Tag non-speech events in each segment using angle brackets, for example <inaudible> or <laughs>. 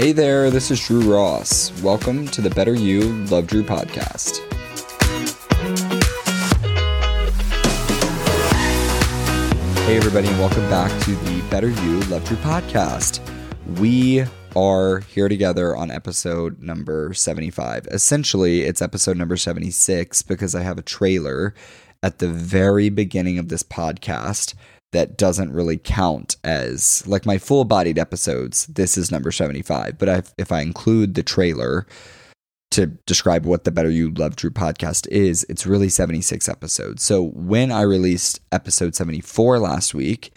Hey there, this is Drew Ross. Welcome to the Better You, Love Drew podcast. Hey, everybody, and welcome back to the Better You, Love Drew podcast. We are here together on episode number 75. Essentially, it's episode number 76 because I have a trailer at the very beginning of this podcast that doesn't really count as like my full bodied episodes. This is number 75. But I've, if I include the trailer to describe what the Better You Love Drew podcast is, it's really 76 episodes. So when I released episode 74 last week,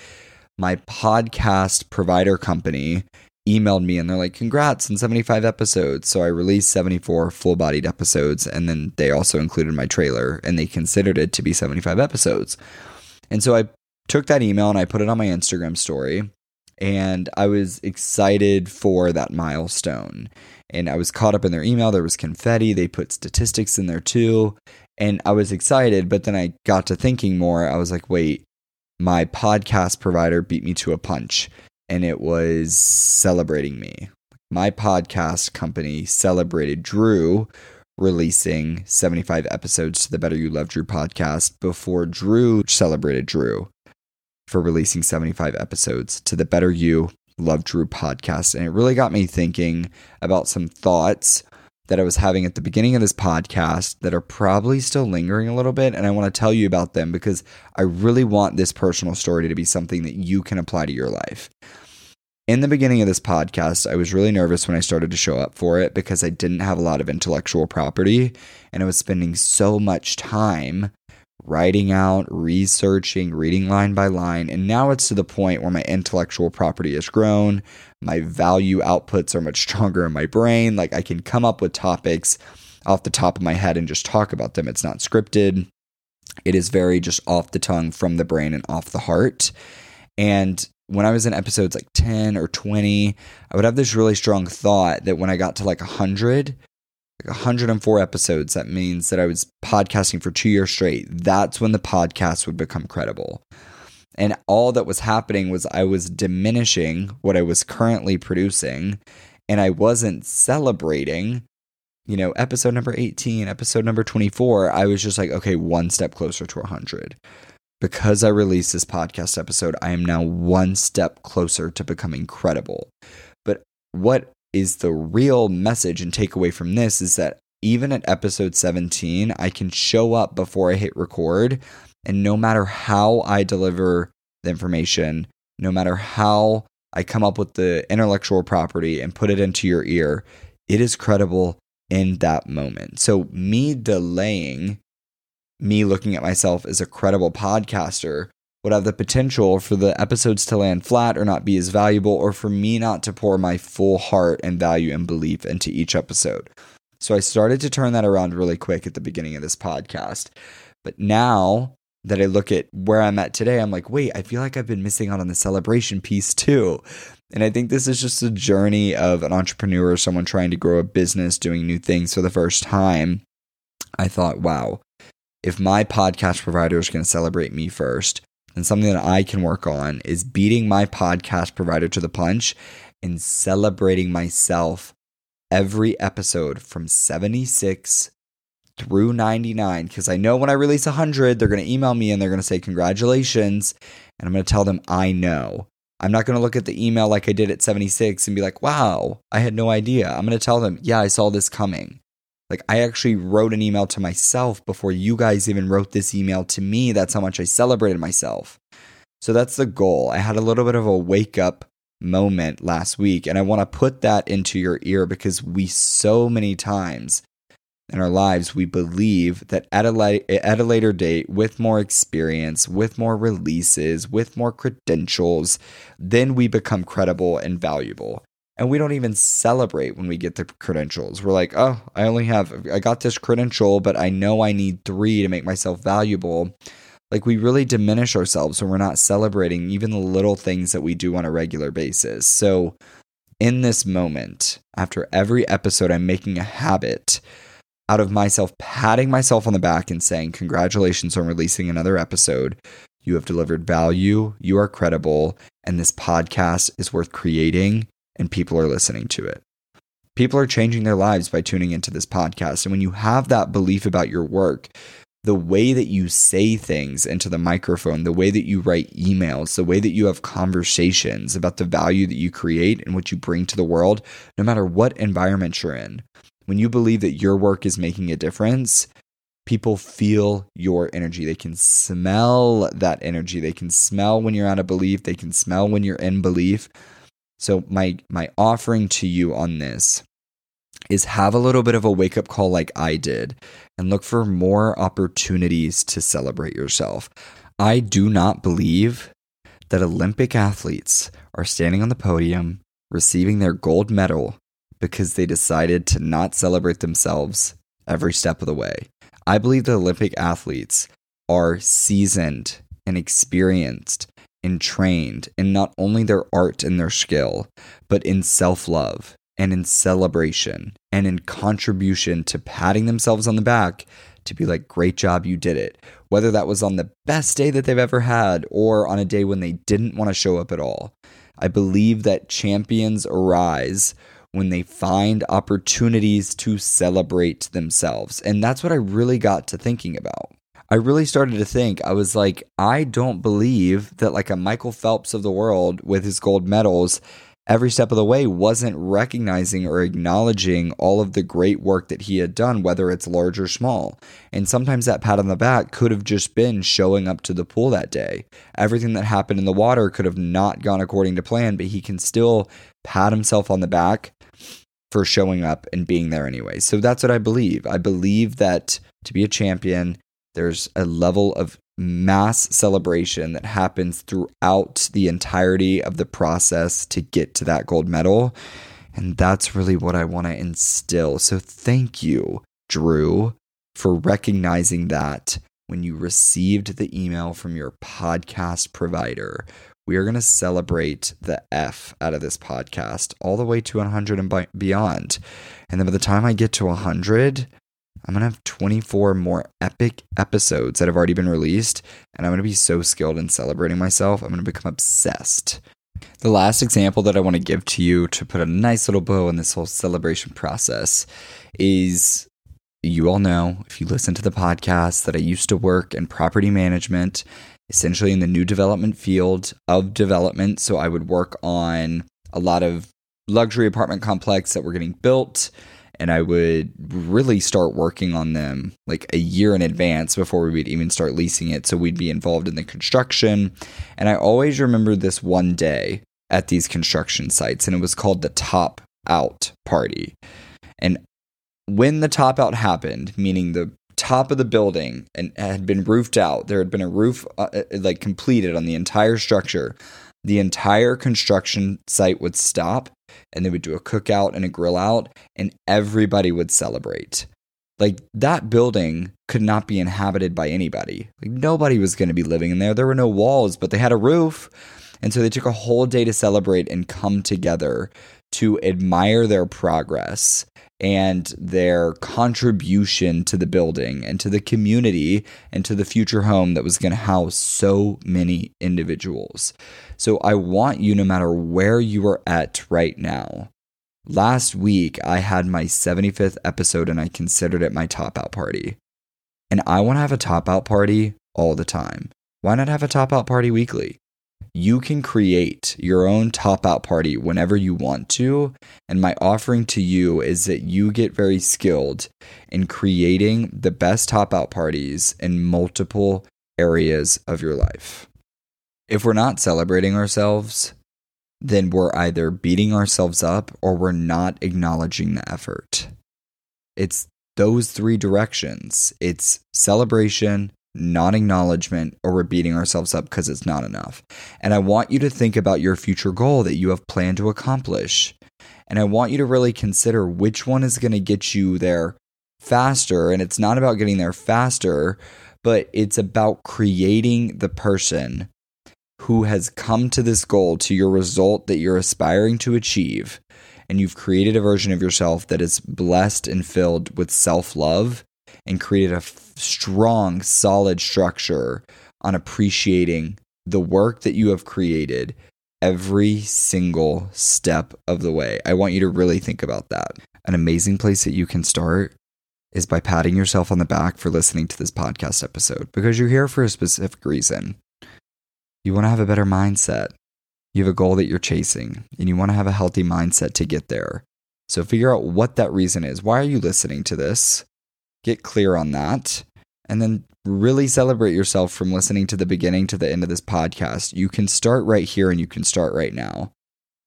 my podcast provider company emailed me and they're like, congrats on 75 episodes. So I released 74 full bodied episodes and then they also included my trailer and they considered it to be 75 episodes. And so I took that email and I put it on my Instagram story. And I was excited for that milestone. And I was caught up in their email. There was confetti. They put statistics in there too. And I was excited. But then I got to thinking more. I was like, wait, my podcast provider beat me to a punch. And it was celebrating me. My podcast company celebrated Drew releasing 75 episodes to the Better You Love Drew podcast before Drew celebrated Drew for releasing 75 episodes to the Better You Love Drew podcast. And it really got me thinking about some thoughts that I was having at the beginning of this podcast that are probably still lingering a little bit. And I want to tell you about them because I really want this personal story to be something that you can apply to your life. In the beginning of this podcast, I was really nervous when I started to show up for it because I didn't have a lot of intellectual property and I was spending so much time writing out, researching, reading line by line. And now it's to the point where my intellectual property has grown. My value outputs are much <laughs> stronger in my brain. Like I can come up with topics off the top of my head and just talk about them. It's not scripted, it is very just off the tongue, from the brain, and off the heart. And when I was in episodes like 10 or 20, I would have this really strong thought that when I got to like 100, 104 episodes, that means that I was podcasting for two years straight. That's when the podcast would become credible. And all that was happening was I was diminishing what I was currently producing, and I wasn't celebrating, you know, episode number 18, episode number 24. I was just like, okay, one step closer to 100. Because I released this podcast episode, I am now one step closer to becoming credible. But what is the real message and takeaway from this is that even at episode 17, I can show up before I hit record. And no matter how I deliver the information, no matter how I come up with the intellectual property and put it into your ear, it is credible in that moment. So, me delaying, me looking at myself as a credible podcaster would have the potential for the episodes to land flat or not be as valuable, or for me not to pour my full heart and value and belief into each episode. So I started to turn that around really quick at the beginning of this podcast. But now that I look at where I'm at today, I'm like, wait, I feel like I've been missing out on the celebration piece too. And I think this is just a journey of an entrepreneur, someone trying to grow a business, doing new things for the first time. I thought, wow, if my podcast provider is going to celebrate me first, and something that I can work on is beating my podcast provider to the punch and celebrating myself every episode from 76 through 99 because I know when I release 100 they're going to email me and they're going to say congratulations and I'm going to tell them I know. I'm not going to look at the email like I did at 76 and be like, "Wow, I had no idea." I'm going to tell them, "Yeah, I saw this coming." Like I actually wrote an email to myself before you guys even wrote this email to me. That's how much I celebrated myself. So that's the goal. I had a little bit of a wake up moment last week and I want to put that into your ear because we so many times in our lives we believe that at a, at a later date with more experience with more releases with more credentials then we become credible and valuable and we don't even celebrate when we get the credentials. We're like, oh, I only have, I got this credential, but I know I need three to make myself valuable. Like, we really diminish ourselves when we're not celebrating even the little things that we do on a regular basis. So, in this moment, after every episode, I'm making a habit out of myself patting myself on the back and saying, Congratulations on releasing another episode. You have delivered value, you are credible, and this podcast is worth creating and people are listening to it. People are changing their lives by tuning into this podcast. And when you have that belief about your work, the way that you say things into the microphone, the way that you write emails, the way that you have conversations about the value that you create and what you bring to the world, no matter what environment you're in, when you believe that your work is making a difference, people feel your energy. They can smell that energy. They can smell when you're out of belief. They can smell when you're in belief. So my my offering to you on this is have a little bit of a wake up call like I did and look for more opportunities to celebrate yourself. I do not believe that Olympic athletes are standing on the podium receiving their gold medal because they decided to not celebrate themselves every step of the way. I believe the Olympic athletes are seasoned and experienced and trained in not only their art and their skill, but in self love and in celebration and in contribution to patting themselves on the back to be like, great job, you did it. Whether that was on the best day that they've ever had or on a day when they didn't want to show up at all. I believe that champions arise when they find opportunities to celebrate themselves. And that's what I really got to thinking about. I really started to think, I was like, I don't believe that like a Michael Phelps of the world with his gold medals every step of the way wasn't recognizing or acknowledging all of the great work that he had done, whether it's large or small. And sometimes that pat on the back could have just been showing up to the pool that day. Everything that happened in the water could have not gone according to plan, but he can still pat himself on the back for showing up and being there anyway. So that's what I believe. I believe that to be a champion, there's a level of mass celebration that happens throughout the entirety of the process to get to that gold medal. And that's really what I want to instill. So thank you, Drew, for recognizing that when you received the email from your podcast provider we are going to celebrate the F out of this podcast all the way to 100 and beyond. And then by the time I get to 100, I'm to have 24 more epic episodes that have already been released. And I'm to be so skilled in celebrating myself. I'm to become obsessed. The last example that I want to give to you to put a nice little bow in this whole celebration process is you all know, if you listen to the podcast, that I used to work in property management essentially in the new development field of development. So I would work on a lot of luxury apartment complex that were getting built and I would really start working on them like a year in advance before we would even start leasing it. So we'd be involved in the construction. And I always remember this one day at these construction sites, and it was called the Top Out Party. And when the top out happened, meaning the top of the building and had been roofed out. There had been a roof uh, uh, like completed on the entire structure. The entire construction site would stop and they would do a cookout and a grill out and everybody would celebrate. Like that building could not be inhabited by anybody. Like nobody was going to be living in there. There were no walls, but they had a roof. And so they took a whole day to celebrate and come together to admire their progress and their contribution to the building and to the community and to the future home that was going to house so many individuals. So I want you, no matter where you are at right now, last week I had my 75th episode and I considered it my top out party. And I want to have a top out party all the time. Why not have a top out party weekly? You can create your own top out party whenever you want to. And my offering to you is that you get very skilled in creating the best top out parties in multiple areas of your life. If we're not celebrating ourselves, then we're either beating ourselves up or we're not acknowledging the effort. It's those three directions it's celebration, non acknowledgement, or we're beating ourselves up because it's not enough. And I want you to think about your future goal that you have planned to accomplish. And I want you to really consider which one is going to get you there faster. And it's not about getting there faster, but it's about creating the person who has come to this goal, to your result that you're aspiring to achieve. And you've created a version of yourself that is blessed and filled with self love and created a strong, solid structure on appreciating the work that you have created every single step of the way. I want you to really think about that. An amazing place that you can start is by patting yourself on the back for listening to this podcast episode because you're here for a specific reason. You want to have a better mindset. You have a goal that you're chasing and you want to have a healthy mindset to get there. So figure out what that reason is. Why are you listening to this? Get clear on that. And then really celebrate yourself from listening to the beginning to the end of this podcast. You can start right here and you can start right now.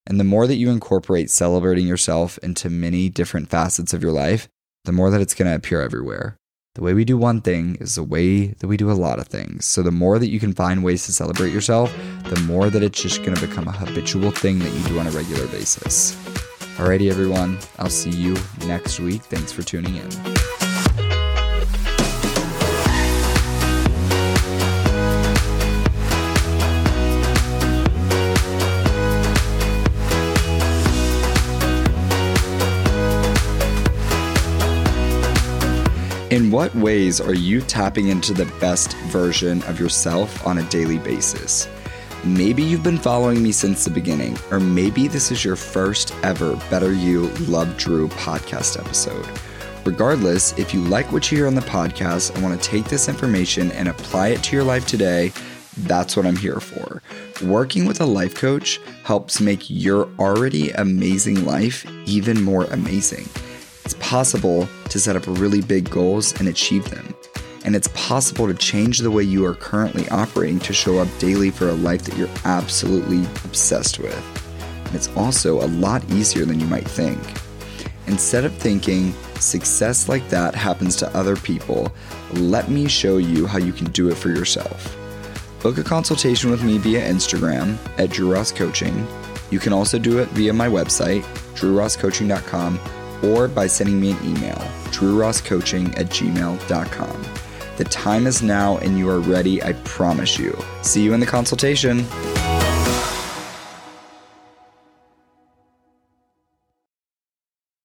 And the more that you incorporate celebrating yourself into many different facets of your life, the more that it's going to appear everywhere. The way we do one thing is the way that we do a lot of things. So, the more that you can find ways to celebrate yourself, the more that it's just going to become a habitual thing that you do on a regular basis. Alrighty, everyone. I'll see you next week. Thanks for tuning in. In what ways are you tapping into the best version of yourself on a daily basis? Maybe you've been following me since the beginning, or maybe this is your first ever Better You Love Drew podcast episode. Regardless, if you like what you hear on the podcast and want to take this information and apply it to your life today, that's what I'm here for. Working with a life coach helps make your already amazing life even more amazing. It's possible to set up really big goals and achieve them. And it's possible to change the way you are currently operating to show up daily for a life that you're absolutely obsessed with. And it's also a lot easier than you might think. Instead of thinking success like that happens to other people, let me show you how you can do it for yourself. Book a consultation with me via Instagram at Drew Ross Coaching. You can also do it via my website, drewrosscoaching.com or by sending me an email, drewrosscoaching at gmail.com. The time is now and you are ready, I promise you. See you in the consultation.